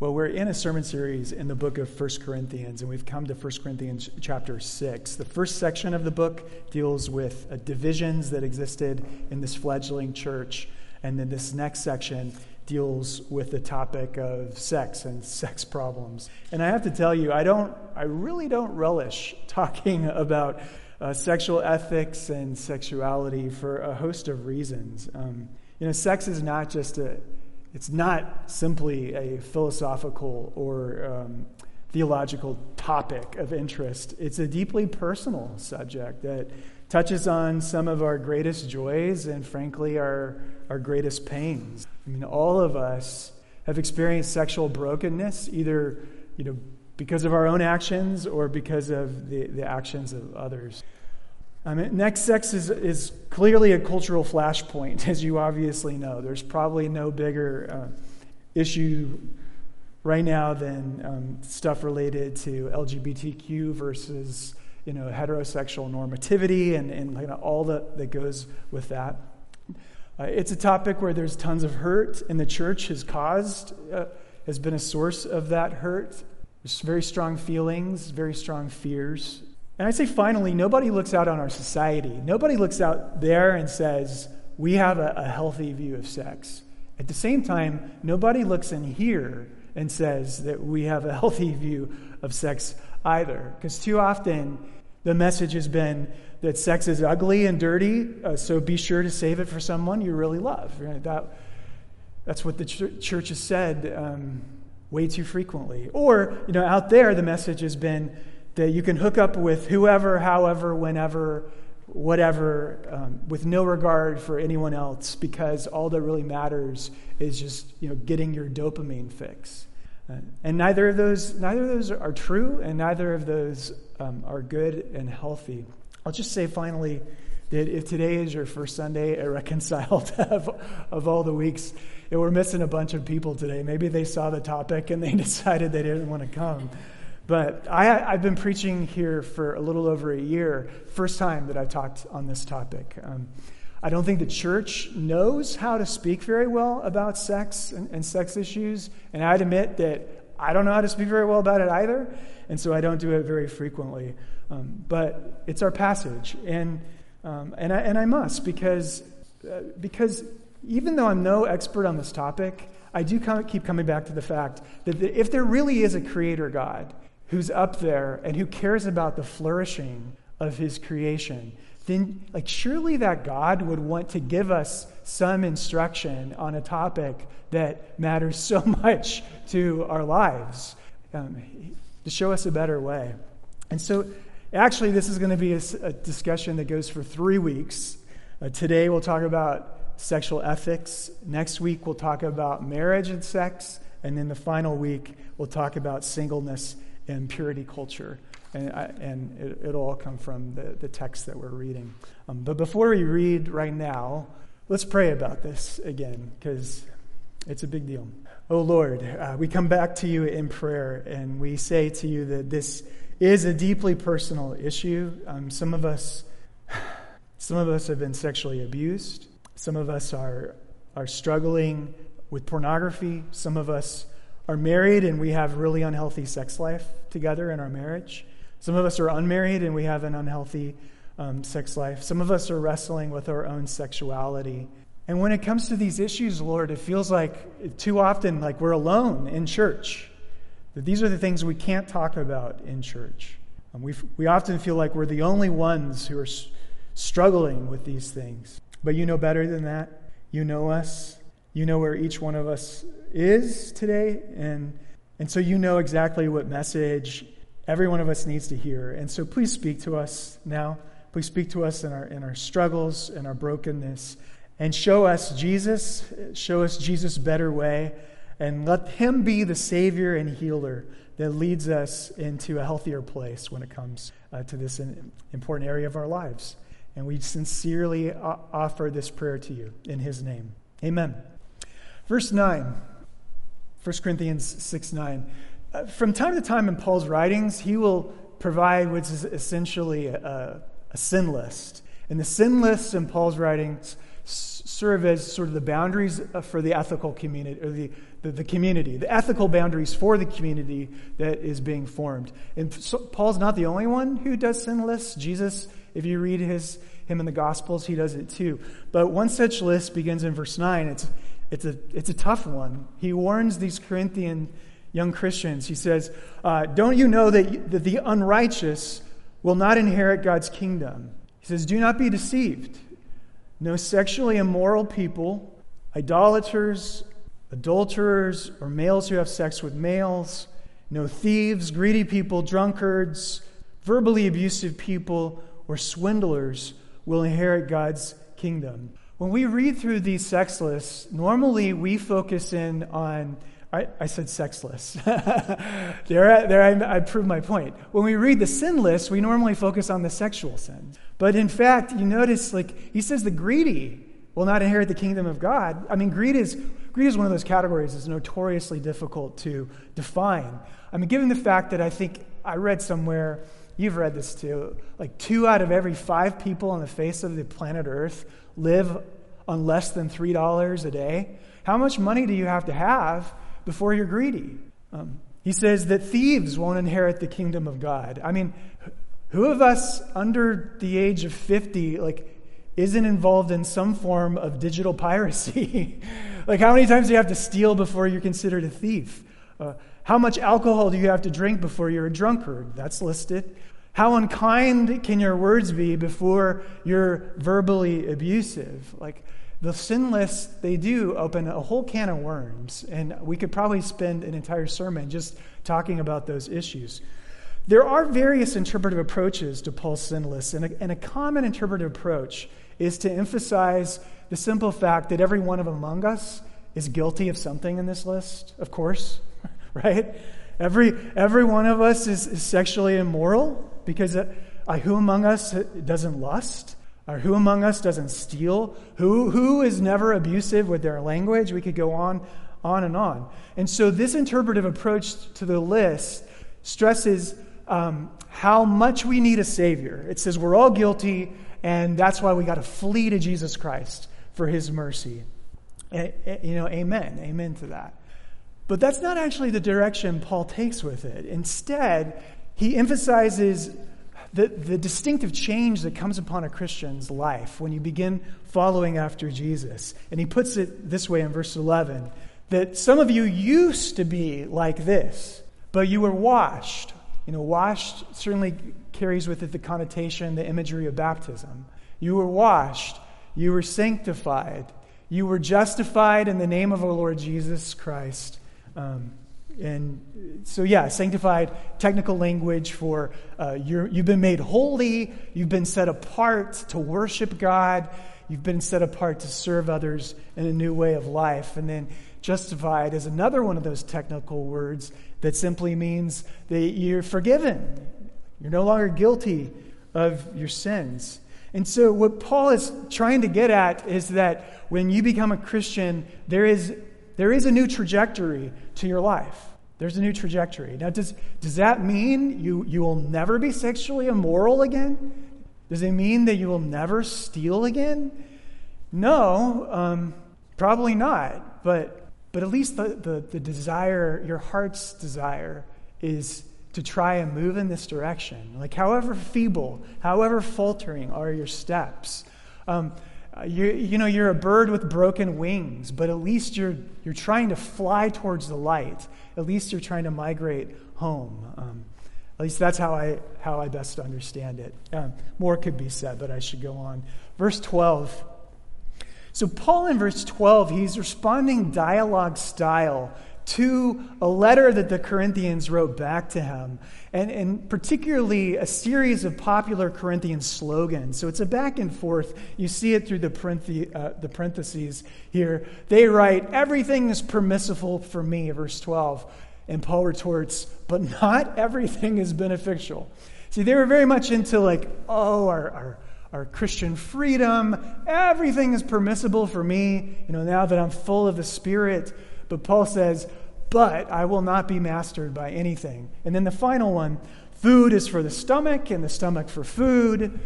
Well, we're in a sermon series in the book of 1 Corinthians, and we've come to 1 Corinthians chapter 6. The first section of the book deals with uh, divisions that existed in this fledgling church, and then this next section deals with the topic of sex and sex problems. And I have to tell you, I don't, I really don't relish talking about uh, sexual ethics and sexuality for a host of reasons. Um, you know, sex is not just a it's not simply a philosophical or um, theological topic of interest. It's a deeply personal subject that touches on some of our greatest joys and, frankly, our, our greatest pains. I mean, all of us have experienced sexual brokenness, either you know, because of our own actions or because of the, the actions of others. Um, next sex is, is clearly a cultural flashpoint, as you obviously know. There's probably no bigger uh, issue right now than um, stuff related to LGBTQ versus you know, heterosexual normativity and, and you know, all that, that goes with that. Uh, it's a topic where there's tons of hurt, and the church has caused, uh, has been a source of that hurt. There's very strong feelings, very strong fears. And I say finally, nobody looks out on our society. Nobody looks out there and says, we have a, a healthy view of sex. At the same time, nobody looks in here and says that we have a healthy view of sex either. Because too often, the message has been that sex is ugly and dirty, uh, so be sure to save it for someone you really love. Right? That, that's what the ch- church has said um, way too frequently. Or, you know, out there, the message has been that you can hook up with whoever, however, whenever, whatever, um, with no regard for anyone else, because all that really matters is just you know getting your dopamine fix. Uh, and neither of those, neither of those are true, and neither of those um, are good and healthy. I'll just say finally that if today is your first Sunday at Reconciled of, of all the weeks, we're missing a bunch of people today. Maybe they saw the topic and they decided they didn't want to come. But I, have been preaching here for a little over a year, first time that I've talked on this topic. Um, I don't think the church knows how to speak very well about sex and, and, sex issues, and I'd admit that I don't know how to speak very well about it either, and so I don't do it very frequently. Um, but it's our passage, and, um, and, I, and I must, because, uh, because even though I'm no expert on this topic, I do keep coming back to the fact that if there really is a creator God, who's up there and who cares about the flourishing of his creation, then like surely that God would want to give us some instruction on a topic that matters so much to our lives um, to show us a better way. And so, actually, this is going to be a, a discussion that goes for three weeks. Uh, today, we'll talk about sexual ethics. Next week, we'll talk about marriage and sex. And then the final week, we'll talk about singleness and purity culture. And, I, and it, will all come from the, the text that we're reading. Um, but before we read right now, let's pray about this again, because it's a big deal. Oh Lord, uh, we come back to you in prayer and we say to you that this is a deeply personal issue. Um, some of us, some of us have been sexually abused. Some of us are are struggling with pornography. Some of us are married and we have really unhealthy sex life together in our marriage. Some of us are unmarried and we have an unhealthy um, sex life. Some of us are wrestling with our own sexuality. And when it comes to these issues, Lord, it feels like too often like we're alone in church. That these are the things we can't talk about in church. And we we often feel like we're the only ones who are s- struggling with these things. But you know better than that. You know us. You know where each one of us is today. And, and so you know exactly what message every one of us needs to hear. And so please speak to us now. Please speak to us in our, in our struggles and our brokenness. And show us Jesus, show us Jesus' better way, and let Him be the Savior and healer that leads us into a healthier place when it comes uh, to this important area of our lives. And we sincerely offer this prayer to you in His name. Amen. Verse 9. 1 Corinthians 6 9. Uh, from time to time in Paul's writings, he will provide what's essentially a, a sin list. And the sin lists in Paul's writings serve as sort of the boundaries for the ethical community, or the, the, the, community, the ethical boundaries for the community that is being formed. And so Paul's not the only one who does sin lists. Jesus, if you read his, him in the Gospels, he does it too. But one such list begins in verse 9. It's, it's, a, it's a tough one. He warns these Corinthian young Christians. He says, uh, Don't you know that, that the unrighteous will not inherit God's kingdom? He says, Do not be deceived. No sexually immoral people, idolaters, adulterers, or males who have sex with males, no thieves, greedy people, drunkards, verbally abusive people, or swindlers will inherit God's kingdom. When we read through these sex lists, normally we focus in on I, I said sexless. there, there I, I proved my point. When we read the sin list, we normally focus on the sexual sins. But in fact, you notice, like, he says the greedy will not inherit the kingdom of God. I mean, greed is, greed is one of those categories that's notoriously difficult to define. I mean, given the fact that I think I read somewhere, you've read this too, like two out of every five people on the face of the planet Earth live on less than $3 a day. How much money do you have to have before you're greedy. Um, he says that thieves won't inherit the kingdom of God. I mean, who of us under the age of 50, like, isn't involved in some form of digital piracy? like, how many times do you have to steal before you're considered a thief? Uh, how much alcohol do you have to drink before you're a drunkard? That's listed. How unkind can your words be before you're verbally abusive? Like, the sin lists, they do open a whole can of worms. And we could probably spend an entire sermon just talking about those issues. There are various interpretive approaches to Paul's sin lists, and a, and a common interpretive approach is to emphasize the simple fact that every one of among us is guilty of something in this list, of course, right? Every, every one of us is, is sexually immoral because uh, who among us doesn't lust? Or who among us doesn't steal? Who, who is never abusive with their language? We could go on, on and on. And so, this interpretive approach to the list stresses um, how much we need a Savior. It says we're all guilty, and that's why we got to flee to Jesus Christ for His mercy. And, you know, amen. Amen to that. But that's not actually the direction Paul takes with it. Instead, he emphasizes the, the distinctive change that comes upon a Christian's life when you begin following after Jesus. And he puts it this way in verse 11 that some of you used to be like this, but you were washed. You know, washed certainly carries with it the connotation, the imagery of baptism. You were washed, you were sanctified, you were justified in the name of our Lord Jesus Christ. Um, and so, yeah, sanctified, technical language for uh, you have been made holy, you've been set apart to worship God, you've been set apart to serve others in a new way of life. And then justified is another one of those technical words that simply means that you're forgiven, you're no longer guilty of your sins. And so, what Paul is trying to get at is that when you become a Christian, there is, there is a new trajectory to your life. There's a new trajectory. Now, does, does that mean you, you will never be sexually immoral again? Does it mean that you will never steal again? No, um, probably not. But, but at least the, the, the desire, your heart's desire, is to try and move in this direction. Like, however feeble, however faltering are your steps. Um, you, you know, you're a bird with broken wings, but at least you're, you're trying to fly towards the light at least you're trying to migrate home. Um, at least that's how I, how I best understand it. Um, more could be said, but I should go on. Verse 12. So, Paul in verse 12, he's responding dialogue style to a letter that the Corinthians wrote back to him, and, and particularly a series of popular Corinthian slogans. So it's a back and forth. You see it through the, uh, the parentheses here. They write, Everything is permissible for me, verse 12. And Paul retorts, But not everything is beneficial. See, they were very much into, like, oh, our, our our Christian freedom. Everything is permissible for me, you know, now that I'm full of the Spirit. But Paul says, but I will not be mastered by anything. And then the final one food is for the stomach, and the stomach for food.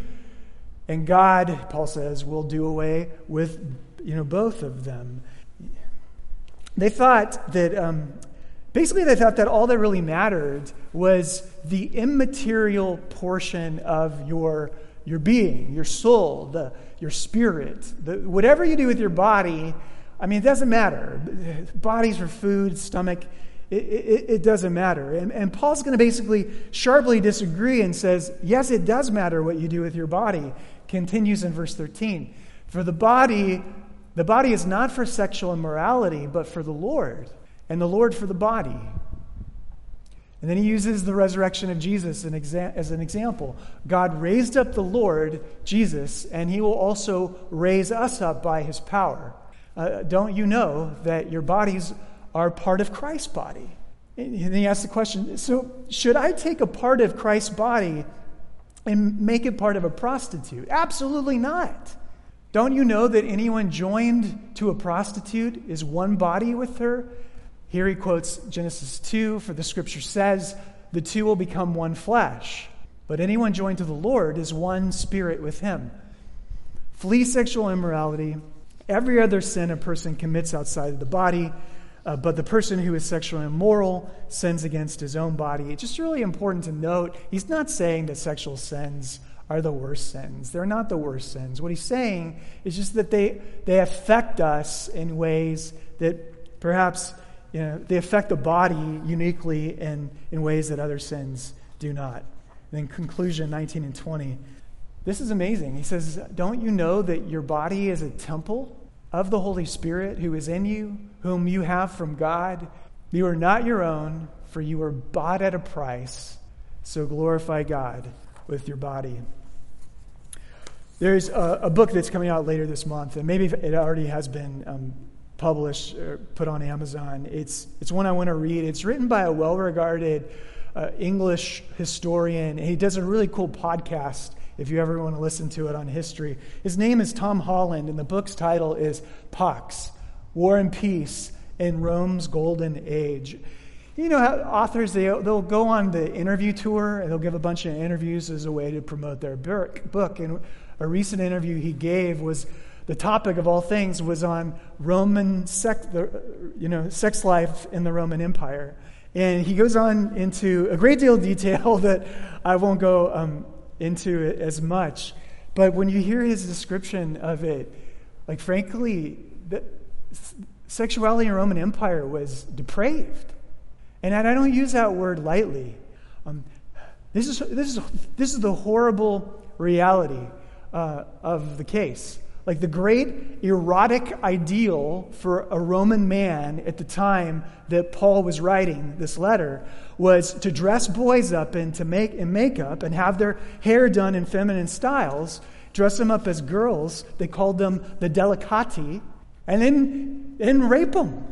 And God, Paul says, will do away with you know, both of them. They thought that, um, basically, they thought that all that really mattered was the immaterial portion of your, your being, your soul, the, your spirit. The, whatever you do with your body, I mean, it doesn't matter. Bodies for food, stomach, it, it, it doesn't matter. And, and Paul's going to basically sharply disagree and says, yes, it does matter what you do with your body. Continues in verse 13. For the body the body is not for sexual immorality, but for the Lord, and the Lord for the body. And then he uses the resurrection of Jesus as an example. God raised up the Lord, Jesus, and he will also raise us up by his power. Uh, don't you know that your bodies are part of Christ's body? And he asks the question so, should I take a part of Christ's body and make it part of a prostitute? Absolutely not. Don't you know that anyone joined to a prostitute is one body with her? Here he quotes Genesis 2 For the scripture says, the two will become one flesh. But anyone joined to the Lord is one spirit with him. Flee sexual immorality. Every other sin a person commits outside of the body, uh, but the person who is sexually immoral sins against his own body. It's just really important to note he's not saying that sexual sins are the worst sins. They're not the worst sins. What he's saying is just that they, they affect us in ways that perhaps you know, they affect the body uniquely in, in ways that other sins do not. And then conclusion 19 and 20. This is amazing. He says, Don't you know that your body is a temple of the Holy Spirit who is in you, whom you have from God? You are not your own, for you were bought at a price. So glorify God with your body. There's a, a, book that's coming out later this month, and maybe it already has been um, published or put on Amazon. It's, it's one I want to read. It's written by a well regarded uh, English historian. He does a really cool podcast if you ever want to listen to it on history. His name is Tom Holland, and the book's title is Pax War and Peace in Rome's Golden Age. You know, authors, they, they'll go on the interview tour and they'll give a bunch of interviews as a way to promote their book. And a recent interview he gave was the topic of all things was on Roman sex, you know, sex life in the Roman Empire. And he goes on into a great deal of detail that I won't go um, into it as much. But when you hear his description of it, like frankly, the, sexuality in the Roman Empire was depraved. And I don't use that word lightly. Um, this, is, this, is, this is the horrible reality uh, of the case. Like the great erotic ideal for a Roman man at the time that Paul was writing this letter was to dress boys up and to make in makeup and have their hair done in feminine styles, dress them up as girls. They called them the delicati, and then and rape them.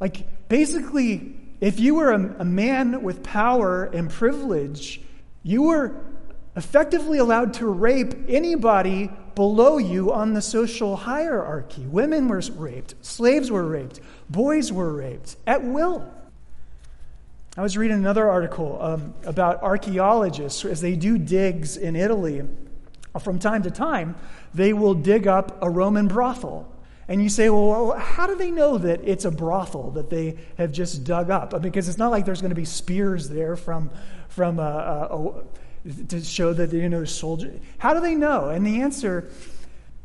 Like basically if you were a, a man with power and privilege, you were effectively allowed to rape anybody below you on the social hierarchy. Women were raped, slaves were raped, boys were raped at will. I was reading another article um, about archaeologists as they do digs in Italy. From time to time, they will dig up a Roman brothel and you say, well, how do they know that it's a brothel that they have just dug up? Uh, because it's not like there's going to be spears there from, from uh, uh, a, a, a, to show that you know soldier. How do they know? And the answer,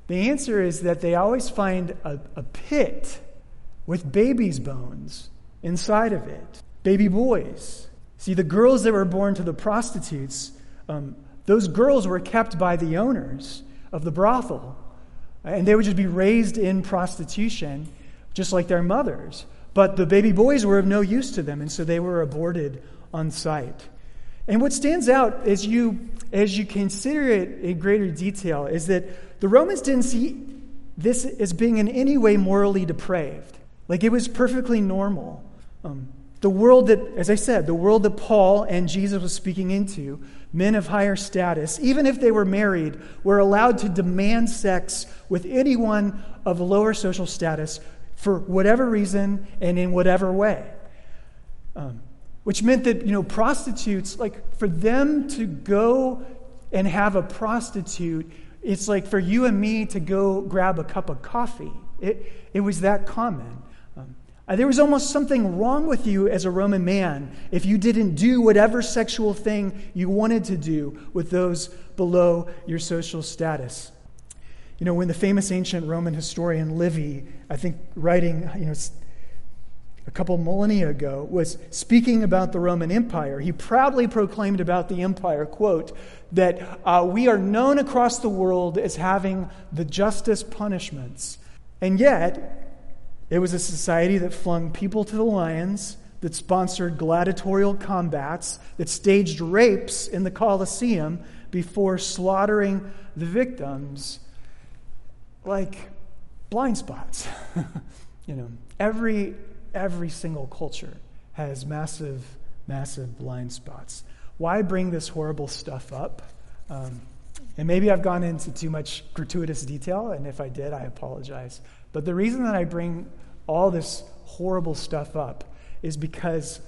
the answer is that they always find a, a pit with babies' bones inside of it, baby boys. See, the girls that were born to the prostitutes, um, those girls were kept by the owners of the brothel. And they would just be raised in prostitution, just like their mothers. But the baby boys were of no use to them, and so they were aborted on sight. And what stands out as you, as you consider it in greater detail is that the Romans didn't see this as being in any way morally depraved. Like it was perfectly normal. Um, the world that, as I said, the world that Paul and Jesus was speaking into, men of higher status, even if they were married, were allowed to demand sex with anyone of lower social status for whatever reason and in whatever way. Um, which meant that, you know, prostitutes, like for them to go and have a prostitute, it's like for you and me to go grab a cup of coffee. It, it was that common. Um, uh, there was almost something wrong with you as a Roman man if you didn't do whatever sexual thing you wanted to do with those below your social status. You know, when the famous ancient Roman historian Livy, I think writing, you know, a couple millennia ago, was speaking about the Roman Empire, he proudly proclaimed about the empire, quote, that uh, we are known across the world as having the justest punishments. And yet, it was a society that flung people to the lions, that sponsored gladiatorial combats, that staged rapes in the Colosseum before slaughtering the victims like blind spots. you know, every every single culture has massive, massive blind spots. Why bring this horrible stuff up? Um, and maybe I've gone into too much gratuitous detail, and if I did, I apologize. But the reason that I bring all this horrible stuff up is because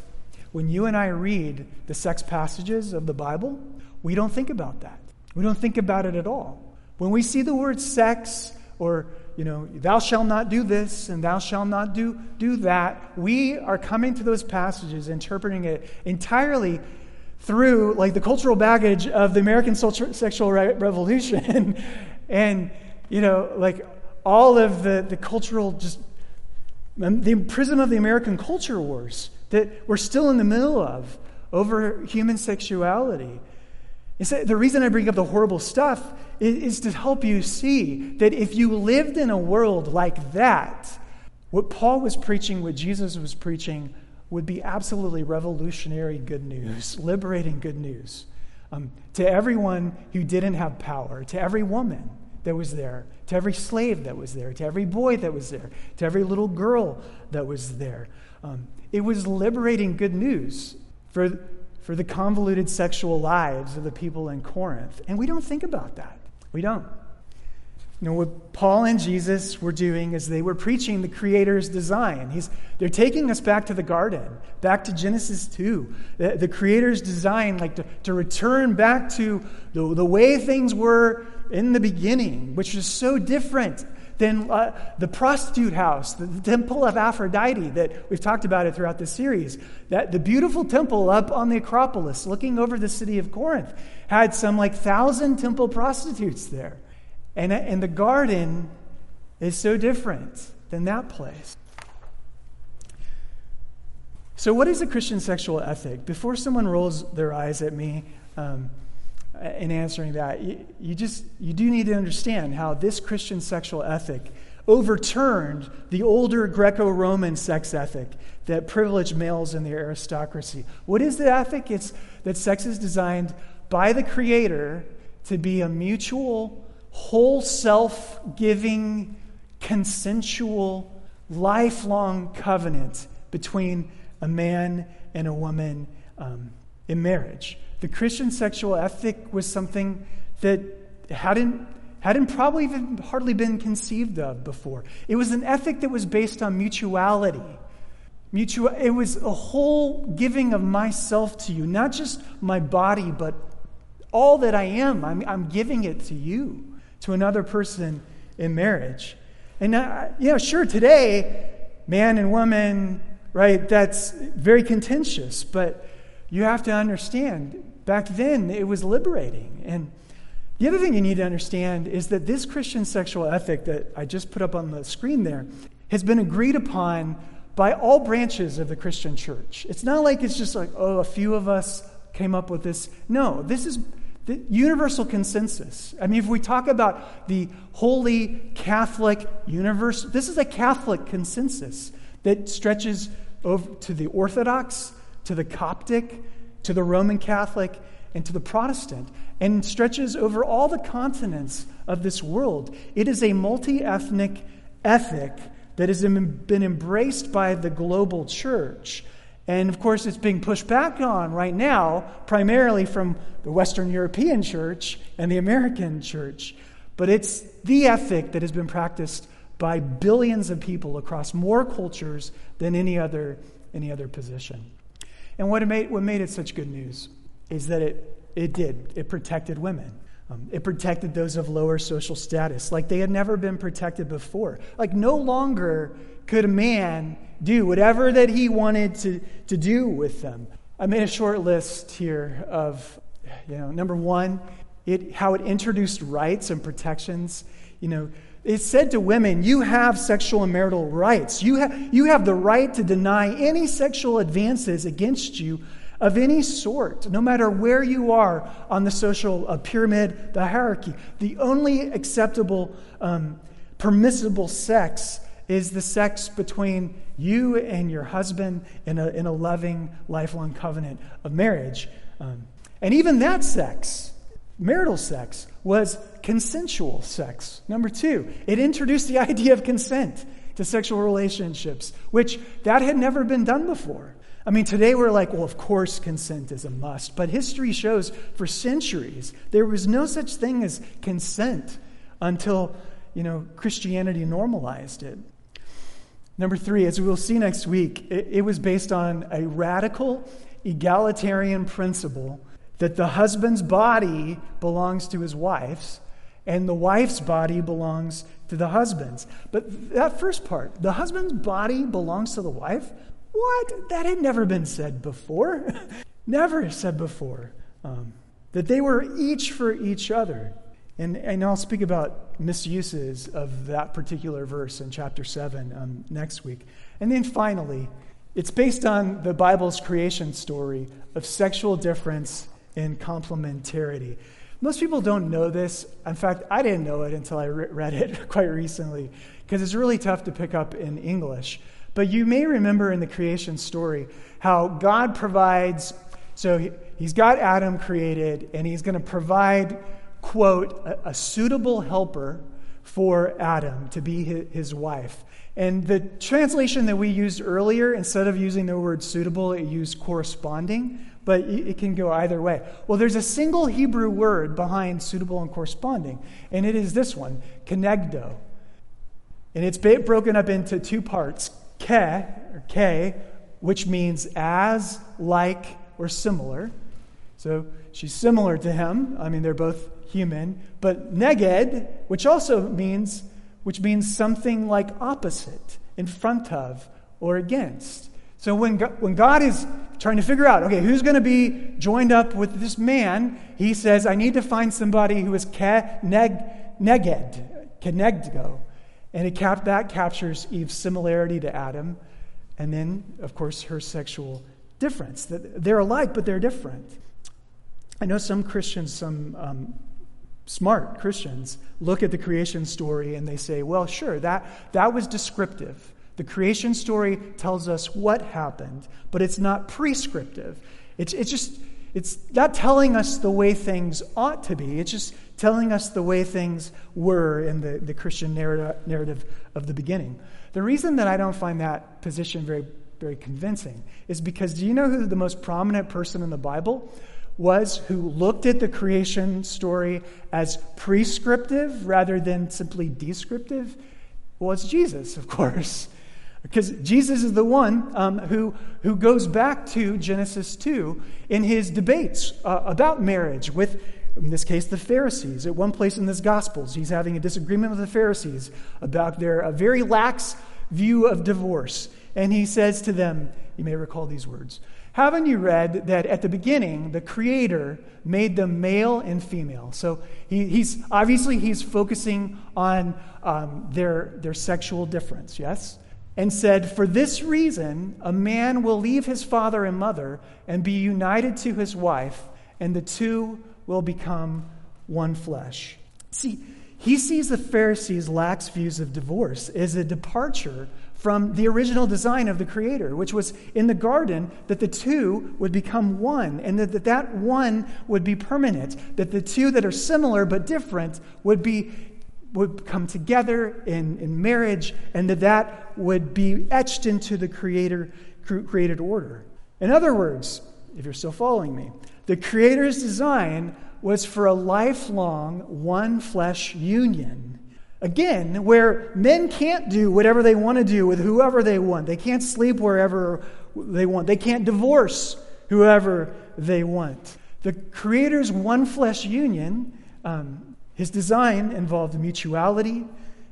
when you and I read the sex passages of the Bible, we don't think about that. We don't think about it at all. When we see the word sex or you know, thou shalt not do this and thou shalt not do, do that. We are coming to those passages, interpreting it entirely through like the cultural baggage of the American sexual revolution and, you know, like all of the, the cultural just um, the prism of the American culture wars that we're still in the middle of over human sexuality. The reason I bring up the horrible stuff is, is to help you see that if you lived in a world like that, what Paul was preaching, what Jesus was preaching, would be absolutely revolutionary good news, liberating good news um, to everyone who didn't have power, to every woman that was there, to every slave that was there, to every boy that was there, to every little girl that was there. Um, it was liberating good news for for the convoluted sexual lives of the people in Corinth. And we don't think about that. We don't. You know, what Paul and Jesus were doing is they were preaching the Creator's design. He's, they're taking us back to the garden, back to Genesis 2. The, the Creator's design, like to, to return back to the, the way things were in the beginning, which is so different than uh, the prostitute house, the, the temple of Aphrodite that we've talked about it throughout this series. That the beautiful temple up on the Acropolis, looking over the city of Corinth, had some like thousand temple prostitutes there, and and the garden is so different than that place. So, what is a Christian sexual ethic? Before someone rolls their eyes at me, um, in answering that, you, you just you do need to understand how this Christian sexual ethic overturned the older Greco-Roman sex ethic that privileged males in the aristocracy. What is the ethic? It's that sex is designed by the Creator to be a mutual, whole self-giving, consensual, lifelong covenant between a man and a woman um, in marriage the Christian sexual ethic was something that hadn't, hadn't probably even hardly been conceived of before. It was an ethic that was based on mutuality. Mutual, it was a whole giving of myself to you, not just my body, but all that I am. I'm, I'm giving it to you, to another person in marriage. And, uh, you know, sure, today, man and woman, right, that's very contentious, but you have to understand Back then, it was liberating. And the other thing you need to understand is that this Christian sexual ethic that I just put up on the screen there has been agreed upon by all branches of the Christian church. It's not like it's just like, oh, a few of us came up with this. No, this is the universal consensus. I mean, if we talk about the holy Catholic universe, this is a Catholic consensus that stretches over to the Orthodox, to the Coptic, to the Roman Catholic, and to the Protestant, and stretches over all the continents of this world. It is a multi ethnic ethic that has been embraced by the global church. And of course, it's being pushed back on right now, primarily from the Western European church and the American church. But it's the ethic that has been practiced by billions of people across more cultures than any other, any other position. And what made, what made it such good news is that it it did. It protected women. Um, it protected those of lower social status, like they had never been protected before. Like, no longer could a man do whatever that he wanted to, to do with them. I made a short list here of, you know, number one, it, how it introduced rights and protections. You know, it said to women, You have sexual and marital rights. You, ha- you have the right to deny any sexual advances against you of any sort, no matter where you are on the social uh, pyramid, the hierarchy. The only acceptable, um, permissible sex is the sex between you and your husband in a, in a loving, lifelong covenant of marriage. Um, and even that sex, marital sex, was consensual sex. Number two, it introduced the idea of consent to sexual relationships, which that had never been done before. I mean, today we're like, well, of course consent is a must. But history shows for centuries there was no such thing as consent until, you know, Christianity normalized it. Number three, as we will see next week, it, it was based on a radical egalitarian principle that the husband's body belongs to his wife's and the wife's body belongs to the husband's. But that first part, the husband's body belongs to the wife, what? That had never been said before. never said before. Um, that they were each for each other. And, and I'll speak about misuses of that particular verse in chapter 7 um, next week. And then finally, it's based on the Bible's creation story of sexual difference and complementarity. Most people don't know this. In fact, I didn't know it until I re- read it quite recently because it's really tough to pick up in English. But you may remember in the creation story how God provides, so he, has got Adam created, and he's going to provide, quote, a, a, suitable helper for Adam to be his, his wife. And the translation that we used earlier, instead of using the word suitable, it used corresponding, but it can go either way. Well, there's a single Hebrew word behind suitable and corresponding, and it is this one, kenegdo. And it's broken up into two parts ke, or ke, which means as, like, or similar. So she's similar to him. I mean, they're both human. But neged, which also means, which means something like opposite, in front of, or against. So when when God is trying to figure out, okay, who's going to be joined up with this man, he says, I need to find somebody who is ke, neg, neged, kenegdo, and it cap- that captures Eve's similarity to Adam, and then, of course, her sexual difference. They're alike, but they're different. I know some Christians, some um, smart Christians, look at the creation story and they say, well, sure, that, that was descriptive. The creation story tells us what happened, but it's not prescriptive. It's, it's just, it's not telling us the way things ought to be. It's just telling us the way things were in the, the Christian narrative of the beginning. The reason that I don't find that position very, very convincing is because do you know who the most prominent person in the Bible was who looked at the creation story as prescriptive rather than simply descriptive? Well, it's Jesus, of course. Because Jesus is the one um, who, who goes back to Genesis 2 in his debates uh, about marriage with in this case, the Pharisees. At one place in this Gospels, he's having a disagreement with the Pharisees about their very lax view of divorce. And he says to them, you may recall these words Haven't you read that at the beginning, the Creator made them male and female? So he, he's obviously he's focusing on um, their, their sexual difference, yes? And said, For this reason, a man will leave his father and mother and be united to his wife, and the two will become one flesh. See, he sees the Pharisees' lax views of divorce as a departure from the original design of the Creator, which was in the garden that the two would become one, and that that, one would be permanent, that the two that are similar but different would be would come together in, in marriage, and that that would be etched into the creator created order. In other words, if you're still following me, the Creator's design was for a lifelong one flesh union. Again, where men can't do whatever they want to do with whoever they want. They can't sleep wherever they want. They can't divorce whoever they want. The Creator's one flesh union, um, his design involved mutuality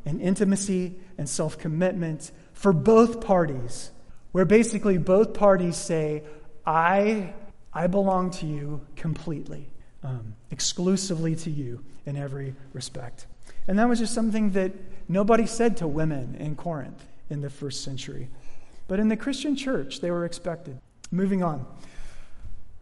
and intimacy and self commitment for both parties, where basically both parties say, I, I belong to you completely, um, exclusively to you in every respect. And that was just something that nobody said to women in Corinth in the first century. But in the Christian church, they were expected. Moving on.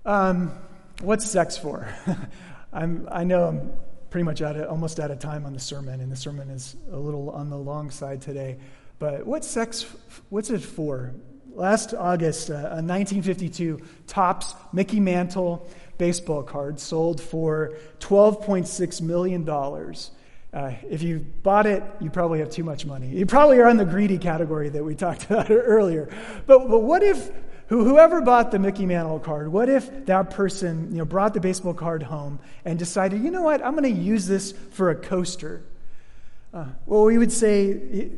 Um, what's sex for? I'm, I know I'm pretty much out of, almost out of time on the sermon, and the sermon is a little on the long side today. But what's sex? What's it for? Last August, uh, a 1952 Topps Mickey Mantle baseball card sold for $12.6 million. Uh, if you bought it, you probably have too much money. You probably are in the greedy category that we talked about earlier. But, but what if whoever bought the Mickey Mantle card, what if that person you know, brought the baseball card home and decided, you know what, I'm going to use this for a coaster? Uh, well, we would say,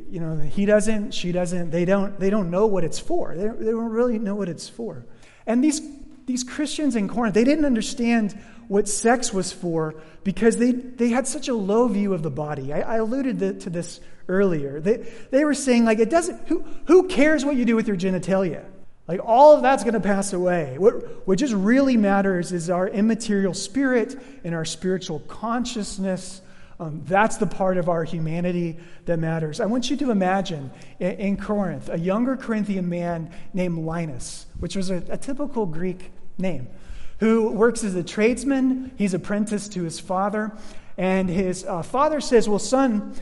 you know, he doesn't, she doesn't, they don't, they don't know what it's for. They don't, they don't really know what it's for. And these, these Christians in Corinth, they didn't understand what sex was for because they, they had such a low view of the body. I, I alluded to, to this earlier. They, they were saying, like, it doesn't, who, who cares what you do with your genitalia? Like, all of that's going to pass away. What, what just really matters is our immaterial spirit and our spiritual consciousness. Um, that's the part of our humanity that matters. I want you to imagine in, in Corinth a younger Corinthian man named Linus, which was a, a typical Greek name, who works as a tradesman. He's apprenticed to his father. And his uh, father says, Well, son,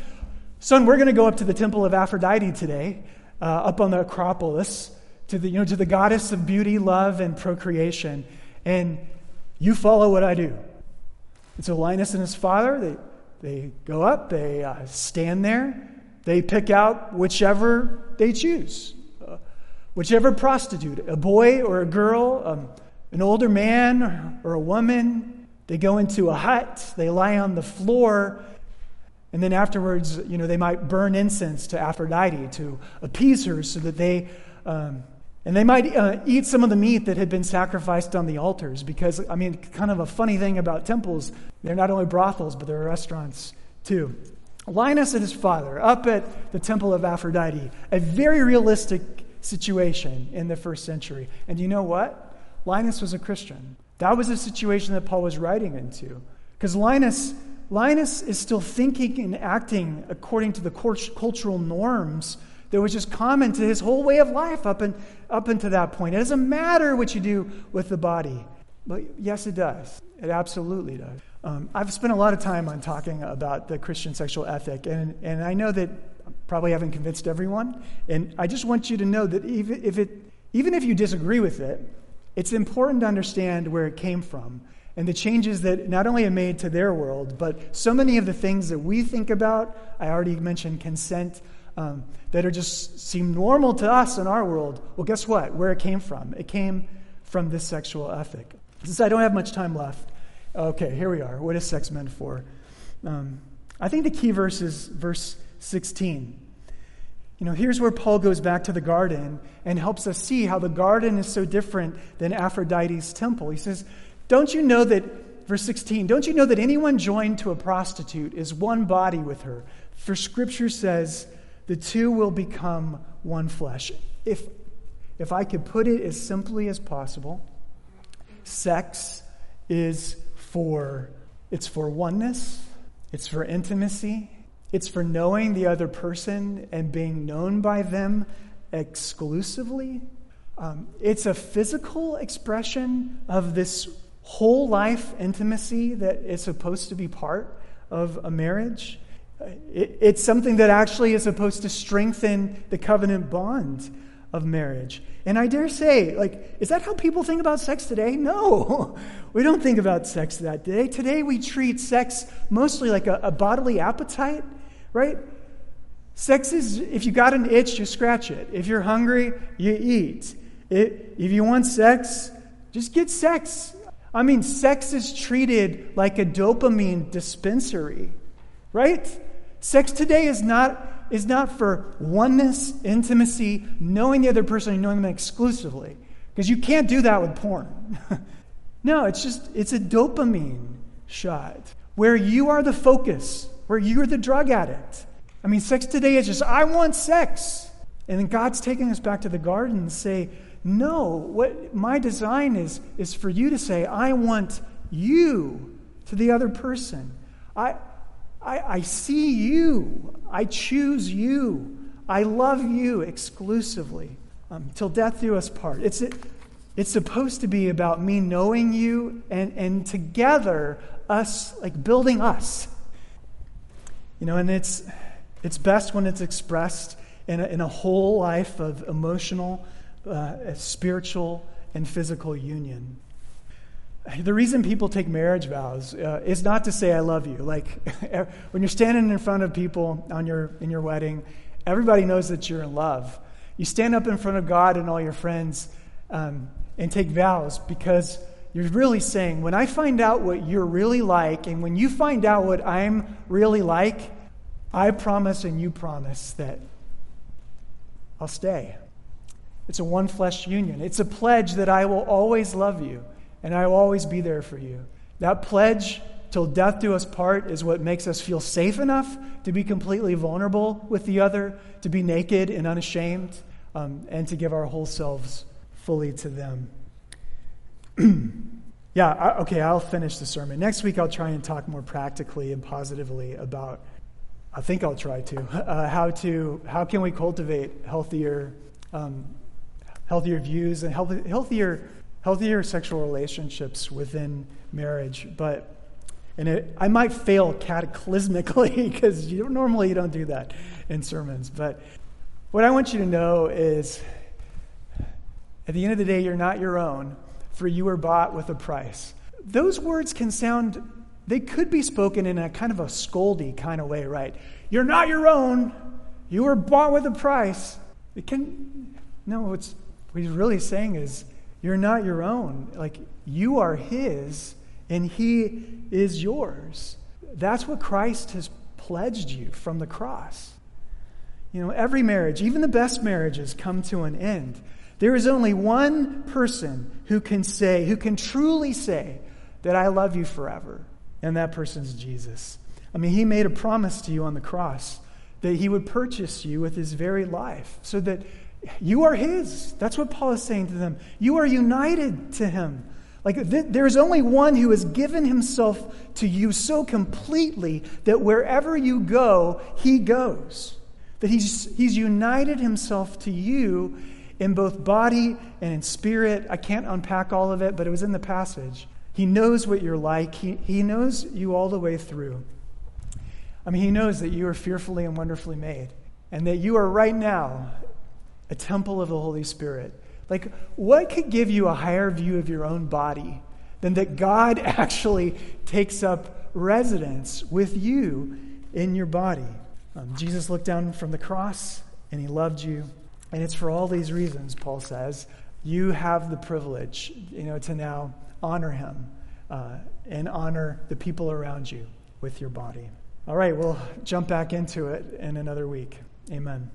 son, we're going to go up to the temple of Aphrodite today, uh, up on the Acropolis to the, you know, to the goddess of beauty, love, and procreation, and you follow what I do. And so Linus and his father, they, they go up, they uh, stand there, they pick out whichever they choose, uh, whichever prostitute, a boy or a girl, um, an older man or a woman. They go into a hut, they lie on the floor, and then afterwards, you know, they might burn incense to Aphrodite to appease her so that they um, and they might uh, eat some of the meat that had been sacrificed on the altars because, I mean, kind of a funny thing about temples, they're not only brothels, but they're restaurants too. Linus and his father up at the temple of Aphrodite, a very realistic situation in the first century. And you know what? Linus was a Christian. That was a situation that Paul was writing into. Because Linus, Linus is still thinking and acting according to the cultural norms that was just common to his whole way of life up, and, up until that point. It doesn't matter what you do with the body. But yes, it does. It absolutely does. Um, I've spent a lot of time on talking about the Christian sexual ethic, and, and I know that I probably haven't convinced everyone. And I just want you to know that even if, it, even if you disagree with it, it's important to understand where it came from and the changes that not only it made to their world, but so many of the things that we think about. I already mentioned consent um, that are just seem normal to us in our world. Well, guess what? Where it came from? It came from this sexual ethic. Since I don't have much time left, okay, here we are. What is sex meant for? Um, I think the key verse is verse 16. You know, here's where Paul goes back to the garden and helps us see how the garden is so different than Aphrodite's temple. He says, Don't you know that, verse 16, don't you know that anyone joined to a prostitute is one body with her? For scripture says, the two will become one flesh. If, if I could put it as simply as possible, sex is for it's for oneness, it's for intimacy, it's for knowing the other person and being known by them exclusively. Um, it's a physical expression of this whole life intimacy that is supposed to be part of a marriage. It's something that actually is supposed to strengthen the covenant bond of marriage. And I dare say, like, is that how people think about sex today? No, we don't think about sex that day. Today we treat sex mostly like a, a bodily appetite, right? Sex is, if you got an itch, you scratch it. If you're hungry, you eat. It, if you want sex, just get sex. I mean, sex is treated like a dopamine dispensary, right? Sex today is not, is not for oneness, intimacy, knowing the other person and knowing them exclusively. Because you can't do that with porn. No, it's just, it's a dopamine shot where you are the focus, where you're the drug addict. I mean, sex today is just, I want sex. And then God's taking us back to the garden and say, no, what my design is, is for you to say, I want you to the other person. I, I, I see you. I choose you. I love you exclusively. Um, till death do us part. It's, it, it's supposed to be about me knowing you and, and together us, like building us. You know, and it's, it's best when it's expressed in a, in a whole life of emotional, uh, spiritual, and physical union. The reason people take marriage vows uh, is not to say I love you. Like when you're standing in front of people on your in your wedding, everybody knows that you're in love. You stand up in front of God and all your friends um, and take vows because you're really saying, when I find out what you're really like, and when you find out what I'm really like, I promise and you promise that I'll stay. It's a one flesh union. It's a pledge that I will always love you and I will always be there for you. That pledge, till death do us part, is what makes us feel safe enough to be completely vulnerable with the other, to be naked and unashamed, um, and to give our whole selves fully to them. yeah, I, okay, I'll finish the sermon. Next week, I'll try and talk more practically and positively about. I think I'll try to uh, how to how can we cultivate healthier, um, healthier views and healthier healthier sexual relationships within marriage. But and it, I might fail cataclysmically because you normally you don't do that in sermons. But what I want you to know is, at the end of the day, you're not your own, for you were bought with a price. Those words can sound, they could be spoken in a kind of a scoldy kind of way, right? You're not your own. You were bought with a price. It can, no, what's, what he's really saying is, you're not your own. Like, you are His, and He is yours. That's what Christ has pledged you from the cross. You know, every marriage, even the best marriages, come to an end. There is only one person who can say, who can truly say, that I love you forever, and that person's Jesus. I mean, He made a promise to you on the cross that He would purchase you with His very life so that you are His. That's what Paul is saying to them. You are united to Him. Like, th- there's only one who has given Himself to you so completely that wherever you go, He goes. That He's, he's united Himself to you in both body and in spirit. I can't unpack all of it, but it was in the passage. He knows what you're like, He, he knows you all the way through. I mean, He knows that you are fearfully and wonderfully made, and that you are right now a temple of the Holy Spirit. Like, what could give you a higher view of your own body than that God actually takes up residence with you in your body? Um, Jesus looked down from the cross and he loved you. And it's for all these reasons, Paul says, you have the privilege, you know, to now honor him uh, and honor the people around you with your body. All right, we'll jump back into it in another week. Amen.